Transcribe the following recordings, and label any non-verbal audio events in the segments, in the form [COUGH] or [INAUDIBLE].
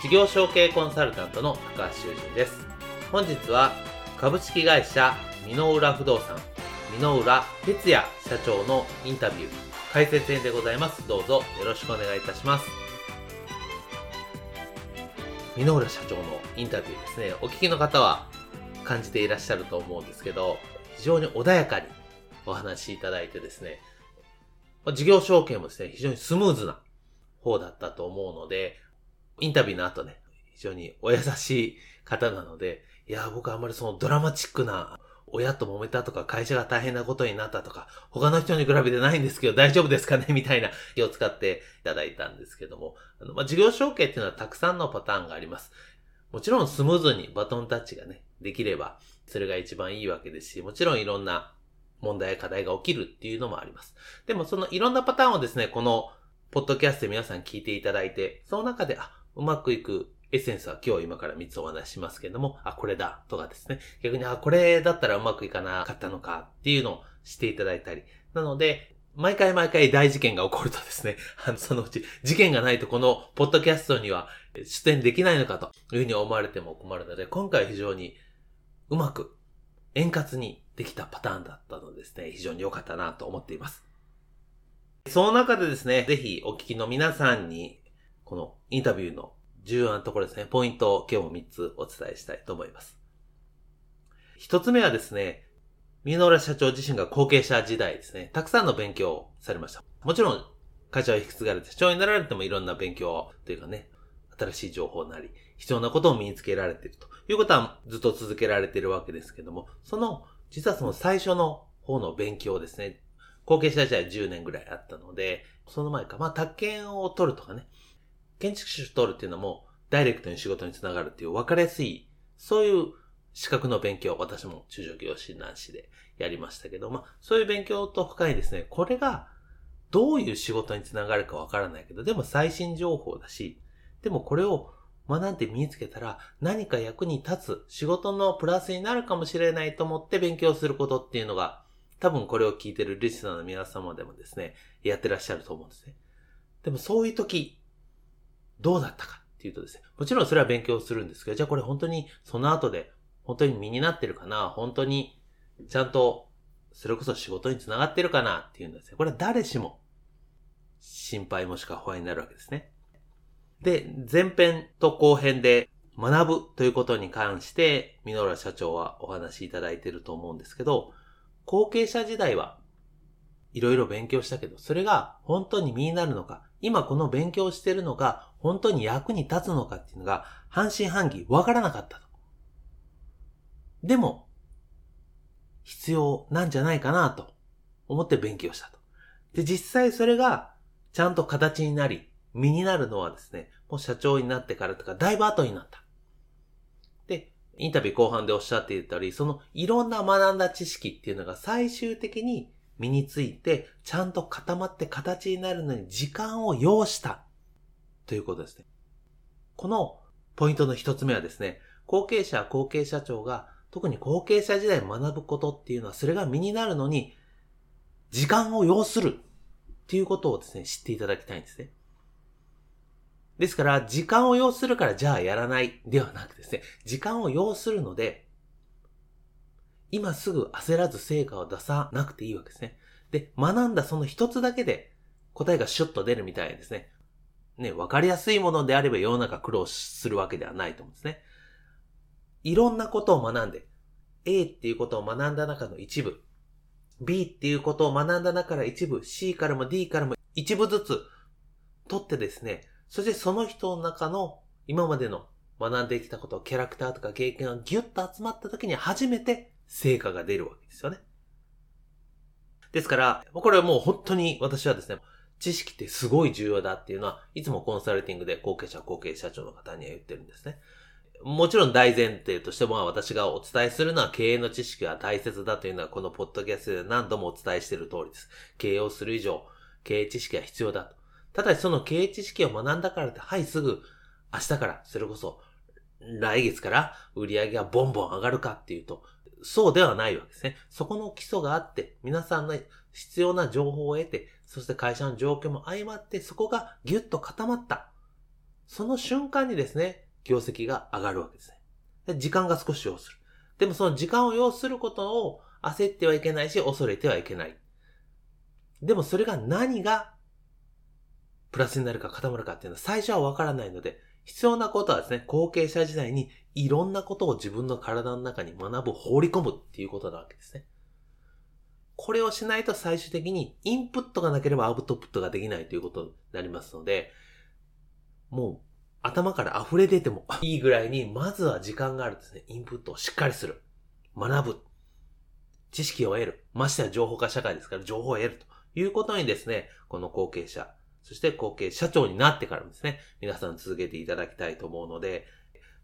事業承継コンサルタントの高橋修人です。本日は株式会社美濃浦不動産美濃浦哲也社長のインタビュー解説編でございます。どうぞよろしくお願いいたします。美濃浦社長のインタビューですね。お聞きの方は感じていらっしゃると思うんですけど、非常に穏やかにお話しいただいてですね、事業承継もですね、非常にスムーズな方だったと思うので、インタビューの後ね、非常にお優しい方なので、いや、僕あんまりそのドラマチックな、親と揉めたとか、会社が大変なことになったとか、他の人に比べてないんですけど、大丈夫ですかね？[LAUGHS] みたいな気を使っていただいたんですけども、あの、まあ、事業承継っていうのはたくさんのパターンがあります。もちろんスムーズにバトンタッチがね、できれば、それが一番いいわけですし、もちろんいろんな問題や課題が起きるっていうのもあります。でもそのいろんなパターンをですね、このポッドキャストで皆さん聞いていただいて、その中で、あ、うまくいくエッセンスは今日今から3つお話ししますけれども、あ、これだとかですね。逆に、あ、これだったらうまくいかなかったのかっていうのをしていただいたり。なので、毎回毎回大事件が起こるとですね、あの、そのうち、事件がないとこのポッドキャストには出演できないのかというふうに思われても困るので、今回非常にうまく円滑にできたパターンだったのですね、非常に良かったなと思っています。その中でですね、ぜひお聞きの皆さんにこのインタビューの重要なところですね、ポイントを今日も3つお伝えしたいと思います。1つ目はですね、三浦社長自身が後継者時代ですね、たくさんの勉強をされました。もちろん、会社を引き継がれて社長になられてもいろんな勉強というかね、新しい情報なり、必要なことを身につけられているということはずっと続けられているわけですけども、その、実はその最初の方の勉強ですね、後継者時代10年ぐらいあったので、その前か、まあ、宅建を取るとかね、建築士を取るっていうのも、ダイレクトに仕事につながるっていう分かりやすい、そういう資格の勉強、私も中小企業診断士でやりましたけど、まあ、そういう勉強と深いですね、これがどういう仕事につながるかわからないけど、でも最新情報だし、でもこれを学んで身につけたら何か役に立つ仕事のプラスになるかもしれないと思って勉強することっていうのが多分これを聞いてるリスナーの皆様でもですね、やってらっしゃると思うんですね。でもそういう時、どうだったかっていうとですね、もちろんそれは勉強するんですけど、じゃあこれ本当にその後で本当に身になってるかな本当にちゃんとそれこそ仕事につながってるかなっていうんですね。これは誰しも心配もしくは不安になるわけですね。で、前編と後編で学ぶということに関して、ミノラ社長はお話しいただいていると思うんですけど、後継者時代はいろいろ勉強したけど、それが本当に身になるのか、今この勉強してるのが本当に役に立つのかっていうのが半信半疑わからなかったと。でも、必要なんじゃないかなと思って勉強したと。で、実際それがちゃんと形になり、身になるのはですね、もう社長になってからとかだいぶ後になった。で、インタビュー後半でおっしゃっていたり、そのいろんな学んだ知識っていうのが最終的に身について、ちゃんと固まって形になるのに時間を要した。ということですね。このポイントの一つ目はですね、後継者、後継者長が特に後継者時代学ぶことっていうのはそれが身になるのに時間を要するっていうことをですね、知っていただきたいんですね。ですから、時間を要するからじゃあやらないではなくですね、時間を要するので、今すぐ焦らず成果を出さなくていいわけですね。で、学んだその一つだけで答えがシュッと出るみたいですね。ね、わかりやすいものであれば世の中苦労するわけではないと思うんですね。いろんなことを学んで、A っていうことを学んだ中の一部、B っていうことを学んだ中から一部、C からも D からも一部ずつ取ってですね、そしてその人の中の今までの学んできたこと、キャラクターとか経験がギュッと集まった時に初めて成果が出るわけですよね。ですから、これはもう本当に私はですね、知識ってすごい重要だっていうのは、いつもコンサルティングで後継者、後継社長の方には言ってるんですね。もちろん大前提としても私がお伝えするのは経営の知識は大切だというのはこのポッドキャストで何度もお伝えしている通りです。経営をする以上、経営知識は必要だと。ただしその経営知識を学んだからって、はい、すぐ明日から、それこそ来月から売り上げがボンボン上がるかっていうと、そうではないわけですね。そこの基礎があって、皆さんの必要な情報を得て、そして会社の状況も相まって、そこがギュッと固まった。その瞬間にですね、業績が上がるわけですね。で時間が少し要する。でもその時間を要することを焦ってはいけないし、恐れてはいけない。でもそれが何がプラスになるか固まるかっていうのは最初はわからないので、必要なことはですね、後継者時代にいろんなことを自分の体の中に学ぶ、放り込むっていうことなわけですね。これをしないと最終的にインプットがなければアウトプットができないということになりますので、もう頭から溢れ出ても [LAUGHS] いいぐらいに、まずは時間があるですね、インプットをしっかりする。学ぶ。知識を得る。ましては情報化社会ですから情報を得るということにですね、この後継者、そして後継社長になってからですね、皆さん続けていただきたいと思うので、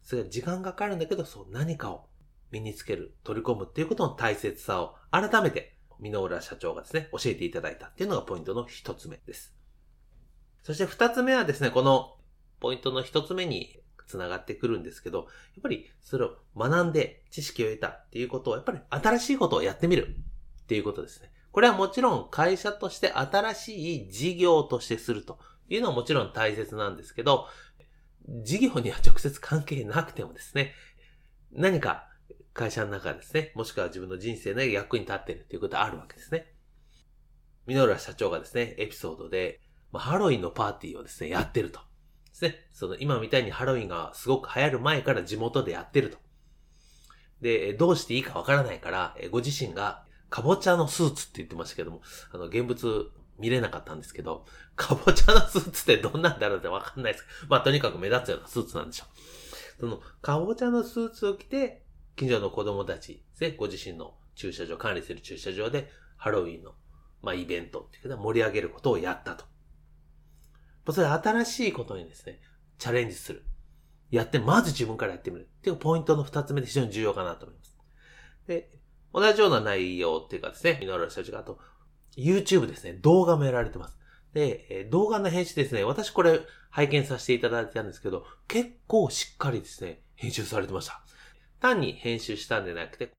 それは時間がかかるんだけど、そう何かを身につける、取り込むっていうことの大切さを改めて、箕浦社長がですね、教えていただいたっていうのがポイントの一つ目です。そして二つ目はですね、このポイントの一つ目に繋がってくるんですけど、やっぱりそれを学んで知識を得たっていうことを、やっぱり新しいことをやってみるっていうことですね。これはもちろん会社として新しい事業としてするというのはもちろん大切なんですけど、事業には直接関係なくてもですね、何か会社の中ですね、もしくは自分の人生の役に立っているということはあるわけですね。ミノルラ社長がですね、エピソードで、まあ、ハロウィンのパーティーをですね、やってると。ですね。その今みたいにハロウィンがすごく流行る前から地元でやってると。で、どうしていいかわからないから、ご自身がかぼちゃのスーツって言ってましたけども、あの、現物見れなかったんですけど、かぼちゃのスーツってどんなんだろうってわかんないです。まあ、とにかく目立つようなスーツなんでしょう。その、かぼちゃのスーツを着て、近所の子供たち、で、ご自身の駐車場、管理する駐車場で、ハロウィンの、まあ、イベントっていうか、盛り上げることをやったと。それ新しいことにですね、チャレンジする。やって、まず自分からやってみる。っていうポイントの二つ目で非常に重要かなと思います。で、同じような内容っていうかですね、ミノル社長があと、YouTube ですね、動画もやられてます。で、動画の編集ですね、私これ拝見させていただいたんですけど、結構しっかりですね、編集されてました。単に編集したんじゃなくて、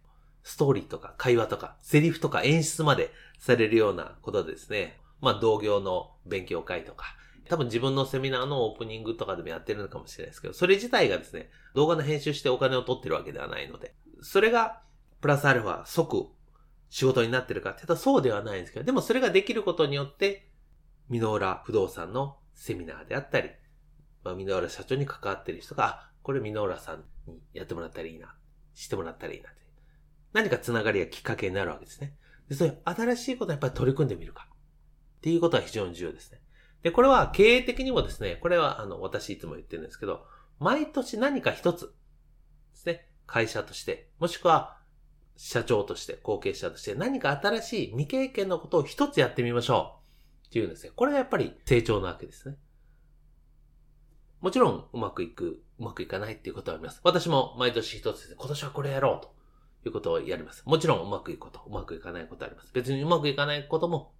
ストーリーとか会話とか、セリフとか演出までされるようなことでですね、まあ同業の勉強会とか、多分自分のセミナーのオープニングとかでもやってるのかもしれないですけど、それ自体がですね、動画の編集してお金を取ってるわけではないので、それがプラスアルファ即仕事になってるかって言ったらそうではないんですけど、でもそれができることによって、ミノーラ不動産のセミナーであったり、まあ、ミノーラ社長に関わってる人が、あ、これミノーラさんにやってもらったらいいな、してもらったらいいなって。何かつながりがきっかけになるわけですね。で、そういう新しいことをやっぱり取り組んでみるか。っていうことは非常に重要ですね。で、これは経営的にもですね、これはあの、私いつも言ってるんですけど、毎年何か一つですね、会社として、もしくは社長として、後継者として何か新しい未経験のことを一つやってみましょう。っていうんですね。これがやっぱり成長なわけですね。もちろん、うまくいく、うまくいかないっていうことはあります。私も毎年一つで、今年はこれやろうということをやります。もちろん、うまくいくこと、うまくいかないことあります。別にうまくいかないことも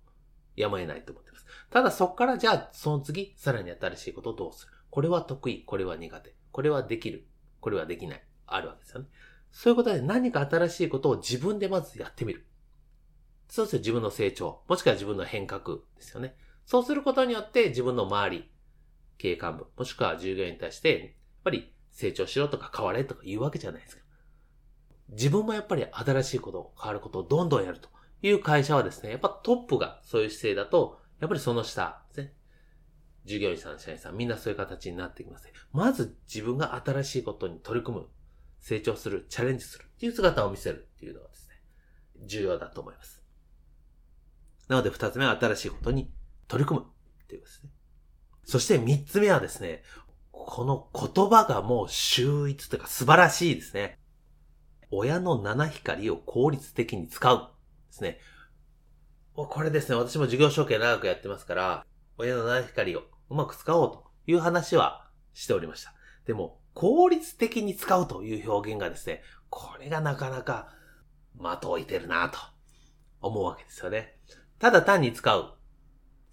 やむを得ないと思ってます。ただそこからじゃあ、その次、さらに新しいことをどうするこれは得意、これは苦手、これはできる、これはできない、あるわけですよね。そういうことで何か新しいことを自分でまずやってみる。そうすると自分の成長、もしくは自分の変革ですよね。そうすることによって自分の周り、経営幹部、もしくは従業員に対して、やっぱり成長しろとか変われとか言うわけじゃないですか。自分もやっぱり新しいこと、変わることをどんどんやるという会社はですね、やっぱトップがそういう姿勢だと、やっぱりその下ですね。従業員さん、社員さん、みんなそういう形になってきますね。まず自分が新しいことに取り組む成長する、チャレンジするっていう姿を見せるっていうのはですね、重要だと思います。なので二つ目は新しいことに取り組むっていうことですね。そして三つ目はですね、この言葉がもう秀逸というか素晴らしいですね。親の七光を効率的に使うですね。これですね、私も授業承継長くやってますから、親の七光をうまく使おうという話はしておりました。でも、効率的に使うという表現がですね、これがなかなか的を置いてるなと思うわけですよね。ただ単に使う。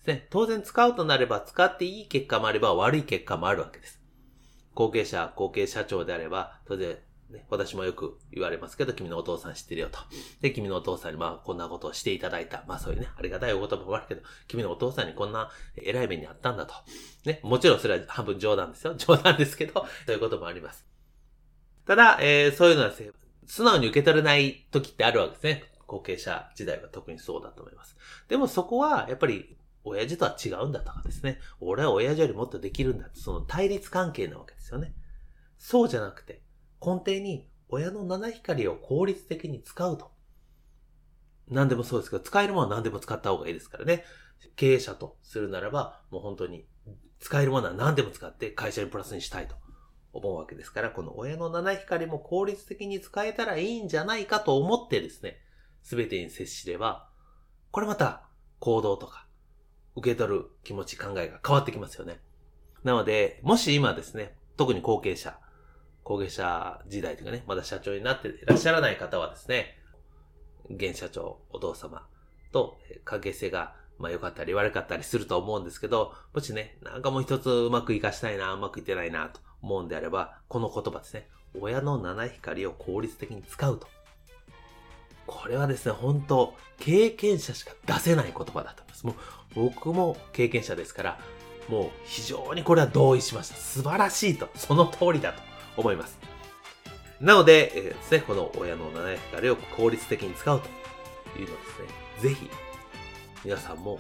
ね。当然使うとなれば使っていい結果もあれば悪い結果もあるわけです。後継者、後継社長であれば、当然ね、私もよく言われますけど、君のお父さん知ってるよと。で、君のお父さんにまあこんなことをしていただいた。まあそういうね、ありがたいお言葉もあるけど、君のお父さんにこんな偉い目にあったんだと。ね、もちろんそれは半分冗談ですよ。冗談ですけど、そういうこともあります。ただ、えー、そういうのはですね、素直に受け取れない時ってあるわけですね。後継者時代は特にそうだと思います。でもそこは、やっぱり、親父とは違うんだとかですね。俺は親父よりもっとできるんだって、その対立関係なわけですよね。そうじゃなくて、根底に親の七光を効率的に使うと。何でもそうですけど、使えるものは何でも使った方がいいですからね。経営者とするならば、もう本当に使えるものは何でも使って会社にプラスにしたいと思うわけですから、この親の七光も効率的に使えたらいいんじゃないかと思ってですね、すべてに接しれば、これまた行動とか受け取る気持ち考えが変わってきますよね。なので、もし今ですね、特に後継者、後継者時代というかね、まだ社長になっていらっしゃらない方はですね、現社長、お父様と関係性が、まあ良かったり悪かったりすると思うんですけど、もしね、なんかもう一つうまく活かしたいな、うまくいってないなと思うんであれば、この言葉ですね。親の七光を効率的に使うと。これはですね、本当経験者しか出せない言葉だと思います。もう、僕も経験者ですから、もう非常にこれは同意しました。素晴らしいと。その通りだと。思います。なので、えー、ですね、この親の七光を効率的に使うというのをですね、ぜひ皆さんも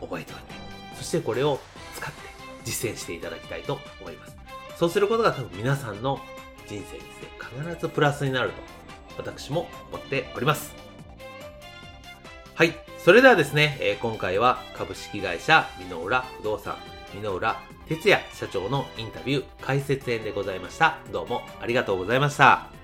覚えておいて、そしてこれを使って実践していただきたいと思います。そうすることが多分皆さんの人生にですね、必ずプラスになると私も思っております。はい。それではですね、えー、今回は株式会社ミノーラ不動産、ミノーラ哲也社長のインタビュー解説編でございました。どうもありがとうございました。